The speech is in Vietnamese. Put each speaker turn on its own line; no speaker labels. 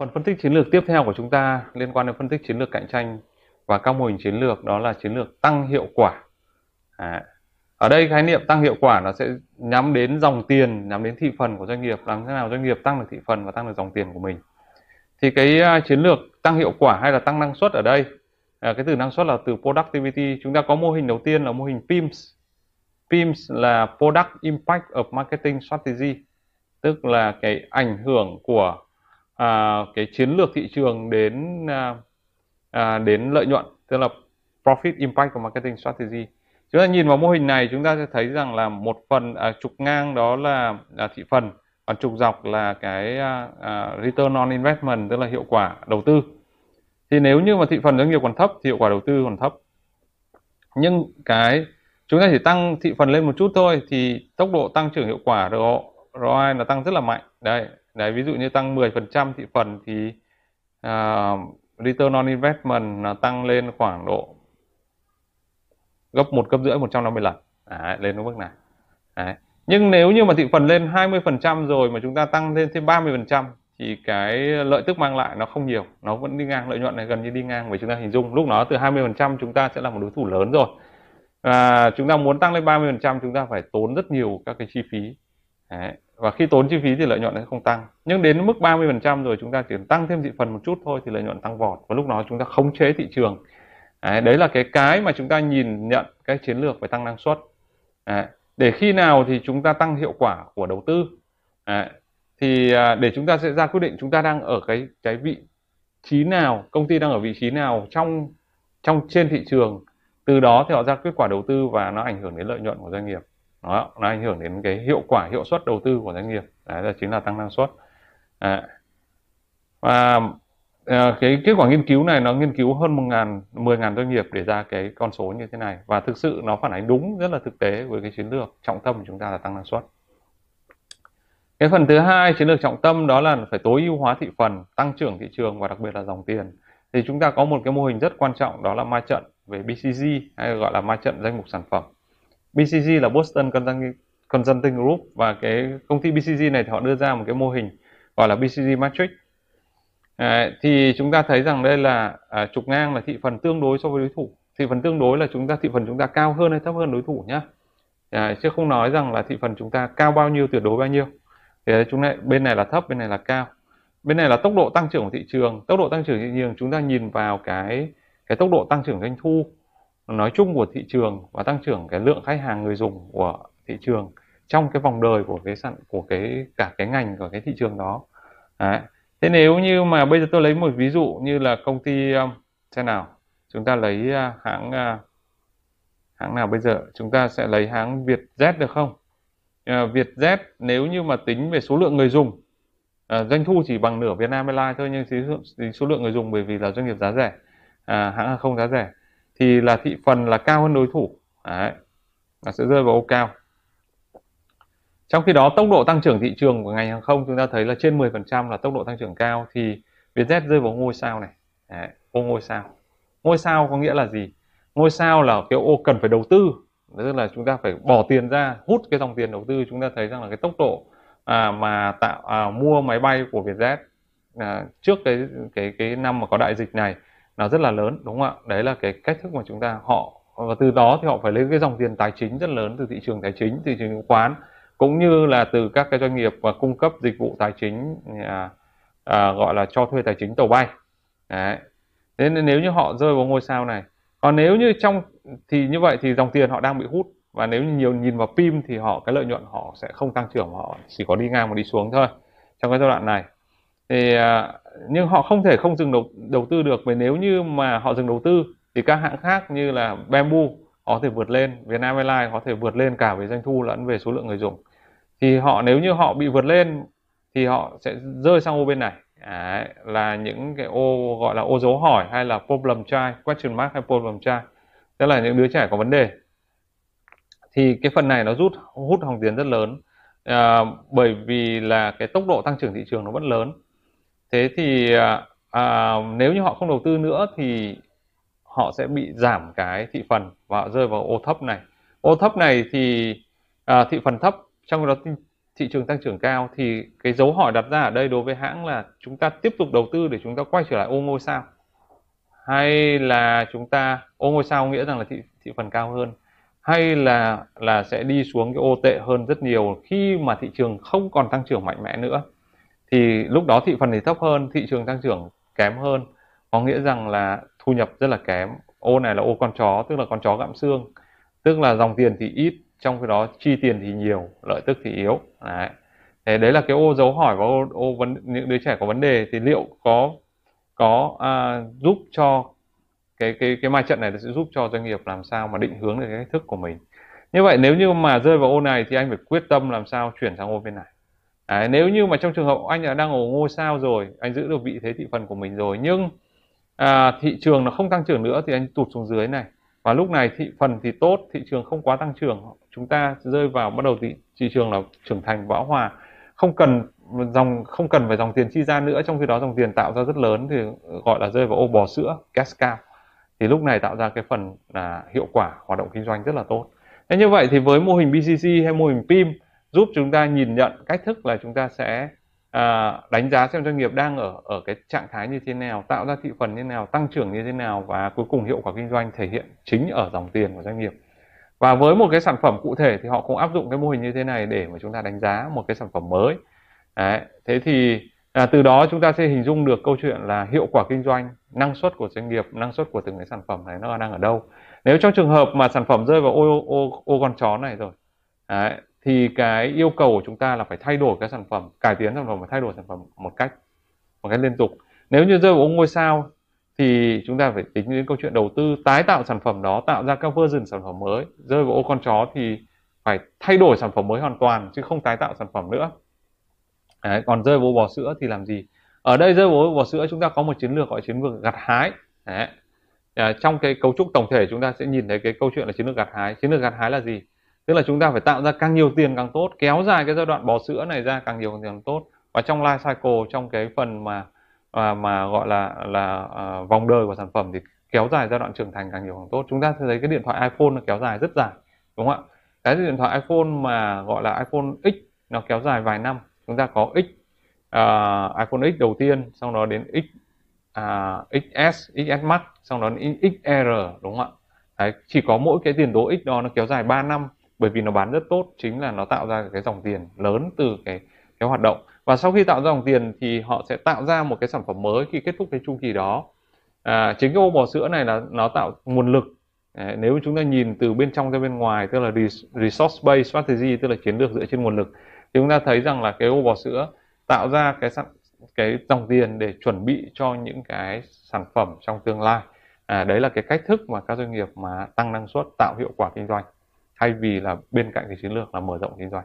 Phần phân tích chiến lược tiếp theo của chúng ta liên quan đến phân tích chiến lược cạnh tranh và các mô hình chiến lược đó là chiến lược tăng hiệu quả. À, ở đây khái niệm tăng hiệu quả nó sẽ nhắm đến dòng tiền, nhắm đến thị phần của doanh nghiệp, làm thế nào doanh nghiệp tăng được thị phần và tăng được dòng tiền của mình. Thì cái à, chiến lược tăng hiệu quả hay là tăng năng suất ở đây, à, cái từ năng suất là từ productivity. Chúng ta có mô hình đầu tiên là mô hình PIMS. PIMS là Product Impact of Marketing Strategy, tức là cái ảnh hưởng của à, cái chiến lược thị trường đến à, à, đến lợi nhuận tức là profit impact của marketing strategy. Chúng ta nhìn vào mô hình này chúng ta sẽ thấy rằng là một phần à, trục ngang đó là, à, thị phần còn trục dọc là cái à, à, return on investment tức là hiệu quả đầu tư. Thì nếu như mà thị phần doanh nghiệp còn thấp thì hiệu quả đầu tư còn thấp. Nhưng cái chúng ta chỉ tăng thị phần lên một chút thôi thì tốc độ tăng trưởng hiệu quả ROI là tăng rất là mạnh. Đây đấy ví dụ như tăng 10% thị phần thì uh, return on investment nó tăng lên khoảng độ gấp một cấp rưỡi 150 lần. Đấy, lên đến mức này. Đấy. nhưng nếu như mà thị phần lên 20% rồi mà chúng ta tăng lên thêm 30% thì cái lợi tức mang lại nó không nhiều. Nó vẫn đi ngang lợi nhuận này gần như đi ngang. Với chúng ta hình dung lúc đó từ 20% chúng ta sẽ là một đối thủ lớn rồi. Và chúng ta muốn tăng lên 30% chúng ta phải tốn rất nhiều các cái chi phí Đấy. Và khi tốn chi phí thì lợi nhuận nó không tăng. Nhưng đến mức 30% rồi chúng ta chỉ tăng thêm thị phần một chút thôi thì lợi nhuận tăng vọt và lúc đó chúng ta khống chế thị trường. Đấy, đấy là cái cái mà chúng ta nhìn nhận cái chiến lược về tăng năng suất. Đấy. để khi nào thì chúng ta tăng hiệu quả của đầu tư? Đấy. thì à, để chúng ta sẽ ra quyết định chúng ta đang ở cái cái vị trí nào công ty đang ở vị trí nào trong trong trên thị trường từ đó thì họ ra kết quả đầu tư và nó ảnh hưởng đến lợi nhuận của doanh nghiệp đó nó ảnh hưởng đến cái hiệu quả hiệu suất đầu tư của doanh nghiệp. Đấy là chính là tăng năng suất. À. và à, cái kết quả nghiên cứu này nó nghiên cứu hơn một ngàn mười ngàn doanh nghiệp để ra cái con số như thế này. Và thực sự nó phản ánh đúng rất là thực tế với cái chiến lược trọng tâm của chúng ta là tăng năng suất. Cái phần thứ hai chiến lược trọng tâm đó là phải tối ưu hóa thị phần tăng trưởng thị trường và đặc biệt là dòng tiền. Thì chúng ta có một cái mô hình rất quan trọng đó là ma trận về BCG hay gọi là ma trận danh mục sản phẩm. BCG là Boston Consulting Group và cái công ty BCG này thì họ đưa ra một cái mô hình gọi là BCG Matrix. À, thì chúng ta thấy rằng đây là à, trục ngang là thị phần tương đối so với đối thủ. Thị phần tương đối là chúng ta thị phần chúng ta cao hơn hay thấp hơn đối thủ nhá. À, chứ không nói rằng là thị phần chúng ta cao bao nhiêu tuyệt đối bao nhiêu. Thì chúng này bên này là thấp bên này là cao. Bên này là tốc độ tăng trưởng của thị trường. Tốc độ tăng trưởng thị trường chúng ta nhìn vào cái cái tốc độ tăng trưởng doanh thu nói chung của thị trường và tăng trưởng cái lượng khách hàng người dùng của thị trường trong cái vòng đời của cái sản của cái cả cái ngành của cái thị trường đó. Đấy. thế nếu như mà bây giờ tôi lấy một ví dụ như là công ty um, xem nào. Chúng ta lấy uh, hãng uh, hãng nào bây giờ? Chúng ta sẽ lấy hãng Vietjet được không? Uh, Vietjet nếu như mà tính về số lượng người dùng uh, doanh thu chỉ bằng nửa Vietnam Airlines thôi nhưng số lượng người dùng bởi vì là doanh nghiệp giá rẻ à, hãng hàng không giá rẻ thì là thị phần là cao hơn đối thủ. Đấy. là sẽ rơi vào ô cao. Trong khi đó tốc độ tăng trưởng thị trường của ngành hàng không chúng ta thấy là trên 10% là tốc độ tăng trưởng cao thì Vietjet rơi vào ngôi sao này. Đấy, ô ngôi sao. Ngôi sao có nghĩa là gì? Ngôi sao là cái ô cần phải đầu tư tức là chúng ta phải bỏ tiền ra hút cái dòng tiền đầu tư. Chúng ta thấy rằng là cái tốc độ à, mà tạo à, mua máy bay của Vietjet à, trước cái cái cái năm mà có đại dịch này là rất là lớn đúng không ạ? Đấy là cái cách thức mà chúng ta họ và từ đó thì họ phải lấy cái dòng tiền tài chính rất lớn từ thị trường tài chính thị trường chứng khoán cũng như là từ các cái doanh nghiệp và cung cấp dịch vụ tài chính à, à, gọi là cho thuê tài chính tàu bay. Đấy. Nên nếu như họ rơi vào ngôi sao này còn nếu như trong thì như vậy thì dòng tiền họ đang bị hút và nếu như nhiều nhìn vào pim thì họ cái lợi nhuận họ sẽ không tăng trưởng họ chỉ có đi ngang và đi xuống thôi trong cái giai đoạn này. Thì à, nhưng họ không thể không dừng đầu, đầu tư được vì nếu như mà họ dừng đầu tư thì các hãng khác như là Bamboo họ có thể vượt lên Vietnam Airlines có thể vượt lên cả về doanh thu lẫn về số lượng người dùng. Thì họ nếu như họ bị vượt lên thì họ sẽ rơi sang ô bên này. Đấy, là những cái ô gọi là ô dấu hỏi hay là problem child question mark hay problem child. Tức là những đứa trẻ có vấn đề. Thì cái phần này nó rút hút hòng tiền rất lớn. À, bởi vì là cái tốc độ tăng trưởng thị trường nó vẫn lớn thế thì à, à, nếu như họ không đầu tư nữa thì họ sẽ bị giảm cái thị phần và họ rơi vào ô thấp này. Ô thấp này thì à, thị phần thấp trong đó thị trường tăng trưởng cao thì cái dấu hỏi đặt ra ở đây đối với hãng là chúng ta tiếp tục đầu tư để chúng ta quay trở lại ô ngôi sao? Hay là chúng ta ô ngôi sao nghĩa rằng là thị thị phần cao hơn? Hay là là sẽ đi xuống cái ô tệ hơn rất nhiều khi mà thị trường không còn tăng trưởng mạnh mẽ nữa? Thì lúc đó thị phần thì thấp hơn thị trường tăng trưởng kém hơn. Có nghĩa rằng là thu nhập rất là kém. Ô này là ô con chó tức là con chó gặm xương. Tức là dòng tiền thì ít trong khi đó chi tiền thì nhiều lợi tức thì yếu. Đấy. Thế đấy là cái ô dấu hỏi và ô, ô vấn những đứa trẻ có vấn đề. Thì liệu có có à, giúp cho cái cái cái mai trận này sẽ giúp cho doanh nghiệp làm sao mà định hướng được cái cách thức của mình? Như vậy nếu như mà rơi vào ô này thì anh phải quyết tâm làm sao chuyển sang ô bên này? À, nếu như mà trong trường hợp anh đã đang ở ngôi sao rồi anh giữ được vị thế thị phần của mình rồi nhưng à, thị trường nó không tăng trưởng nữa thì anh tụt xuống dưới này. Và lúc này thị phần thì tốt thị trường không quá tăng trưởng. Chúng ta rơi vào bắt đầu thị, thị trường là trưởng thành bão hòa. Không cần dòng không cần phải dòng tiền chi ra nữa trong khi đó dòng tiền tạo ra rất lớn thì ờ, gọi là rơi vào ô bò sữa cash cow. Thì lúc này tạo ra cái phần là hiệu quả hoạt động kinh doanh rất là tốt. Thế như vậy thì với mô hình BCC hay mô hình PIM giúp chúng ta nhìn nhận cách thức là chúng ta sẽ à, đánh giá xem doanh nghiệp đang ở ở cái trạng thái như thế nào tạo ra thị phần như thế nào tăng trưởng như thế nào và cuối cùng hiệu quả kinh doanh thể hiện chính ở dòng tiền của doanh nghiệp và với một cái sản phẩm cụ thể thì họ cũng áp dụng cái mô hình như thế này để mà chúng ta đánh giá một cái sản phẩm mới Đấy. thế thì à, từ đó chúng ta sẽ hình dung được câu chuyện là hiệu quả kinh doanh năng suất của doanh nghiệp năng suất của từng cái sản phẩm này nó đang ở đâu nếu trong trường hợp mà sản phẩm rơi vào ô ô ô con chó này rồi Đấy, thì cái yêu cầu của chúng ta là phải thay đổi cái sản phẩm cải tiến sản phẩm và thay đổi sản phẩm một cách một cách liên tục. Nếu như rơi vào ô ngôi sao thì chúng ta phải tính đến câu chuyện đầu tư tái tạo sản phẩm đó tạo ra các version sản phẩm mới. Rơi vào ô con chó thì phải thay đổi sản phẩm mới hoàn toàn chứ không tái tạo sản phẩm nữa. Đấy, còn rơi vào bò sữa thì làm gì? Ở đây rơi vào bò sữa chúng ta có một chiến lược gọi chiến lược gặt hái. Đấy. À, trong cái cấu trúc tổng thể chúng ta sẽ nhìn thấy cái câu chuyện là chiến lược gặt hái. Chiến lược gặt hái là gì? Tức là chúng ta phải tạo ra càng nhiều tiền càng tốt kéo dài cái giai đoạn bò sữa này ra càng nhiều càng tốt. Và trong life cycle trong cái phần mà mà, mà gọi là là uh, vòng đời của sản phẩm thì kéo dài giai đoạn trưởng thành càng nhiều càng tốt. Chúng ta sẽ thấy cái điện thoại iPhone nó kéo dài rất dài đúng không ạ? Cái điện thoại iPhone mà gọi là iPhone X nó kéo dài vài năm chúng ta có X uh, iPhone X đầu tiên xong đó đến X à, uh, XS XS Max xong đó đến XR đúng không ạ? Đấy, chỉ có mỗi cái tiền tố X đó nó kéo dài 3 năm bởi vì nó bán rất tốt chính là nó tạo ra cái dòng tiền lớn từ cái cái hoạt động. Và sau khi tạo ra dòng tiền thì họ sẽ tạo ra một cái sản phẩm mới khi kết thúc cái chu kỳ đó. À, chính cái ô bò sữa này là nó tạo nguồn lực. À, nếu chúng ta nhìn từ bên trong ra bên ngoài tức là resource based strategy tức là chiến lược dựa trên nguồn lực thì chúng ta thấy rằng là cái ô bò sữa tạo ra cái cái dòng tiền để chuẩn bị cho những cái sản phẩm trong tương lai. À, đấy là cái cách thức mà các doanh nghiệp mà tăng năng suất tạo hiệu quả kinh doanh thay vì là bên cạnh cái chiến lược là mở rộng kinh doanh.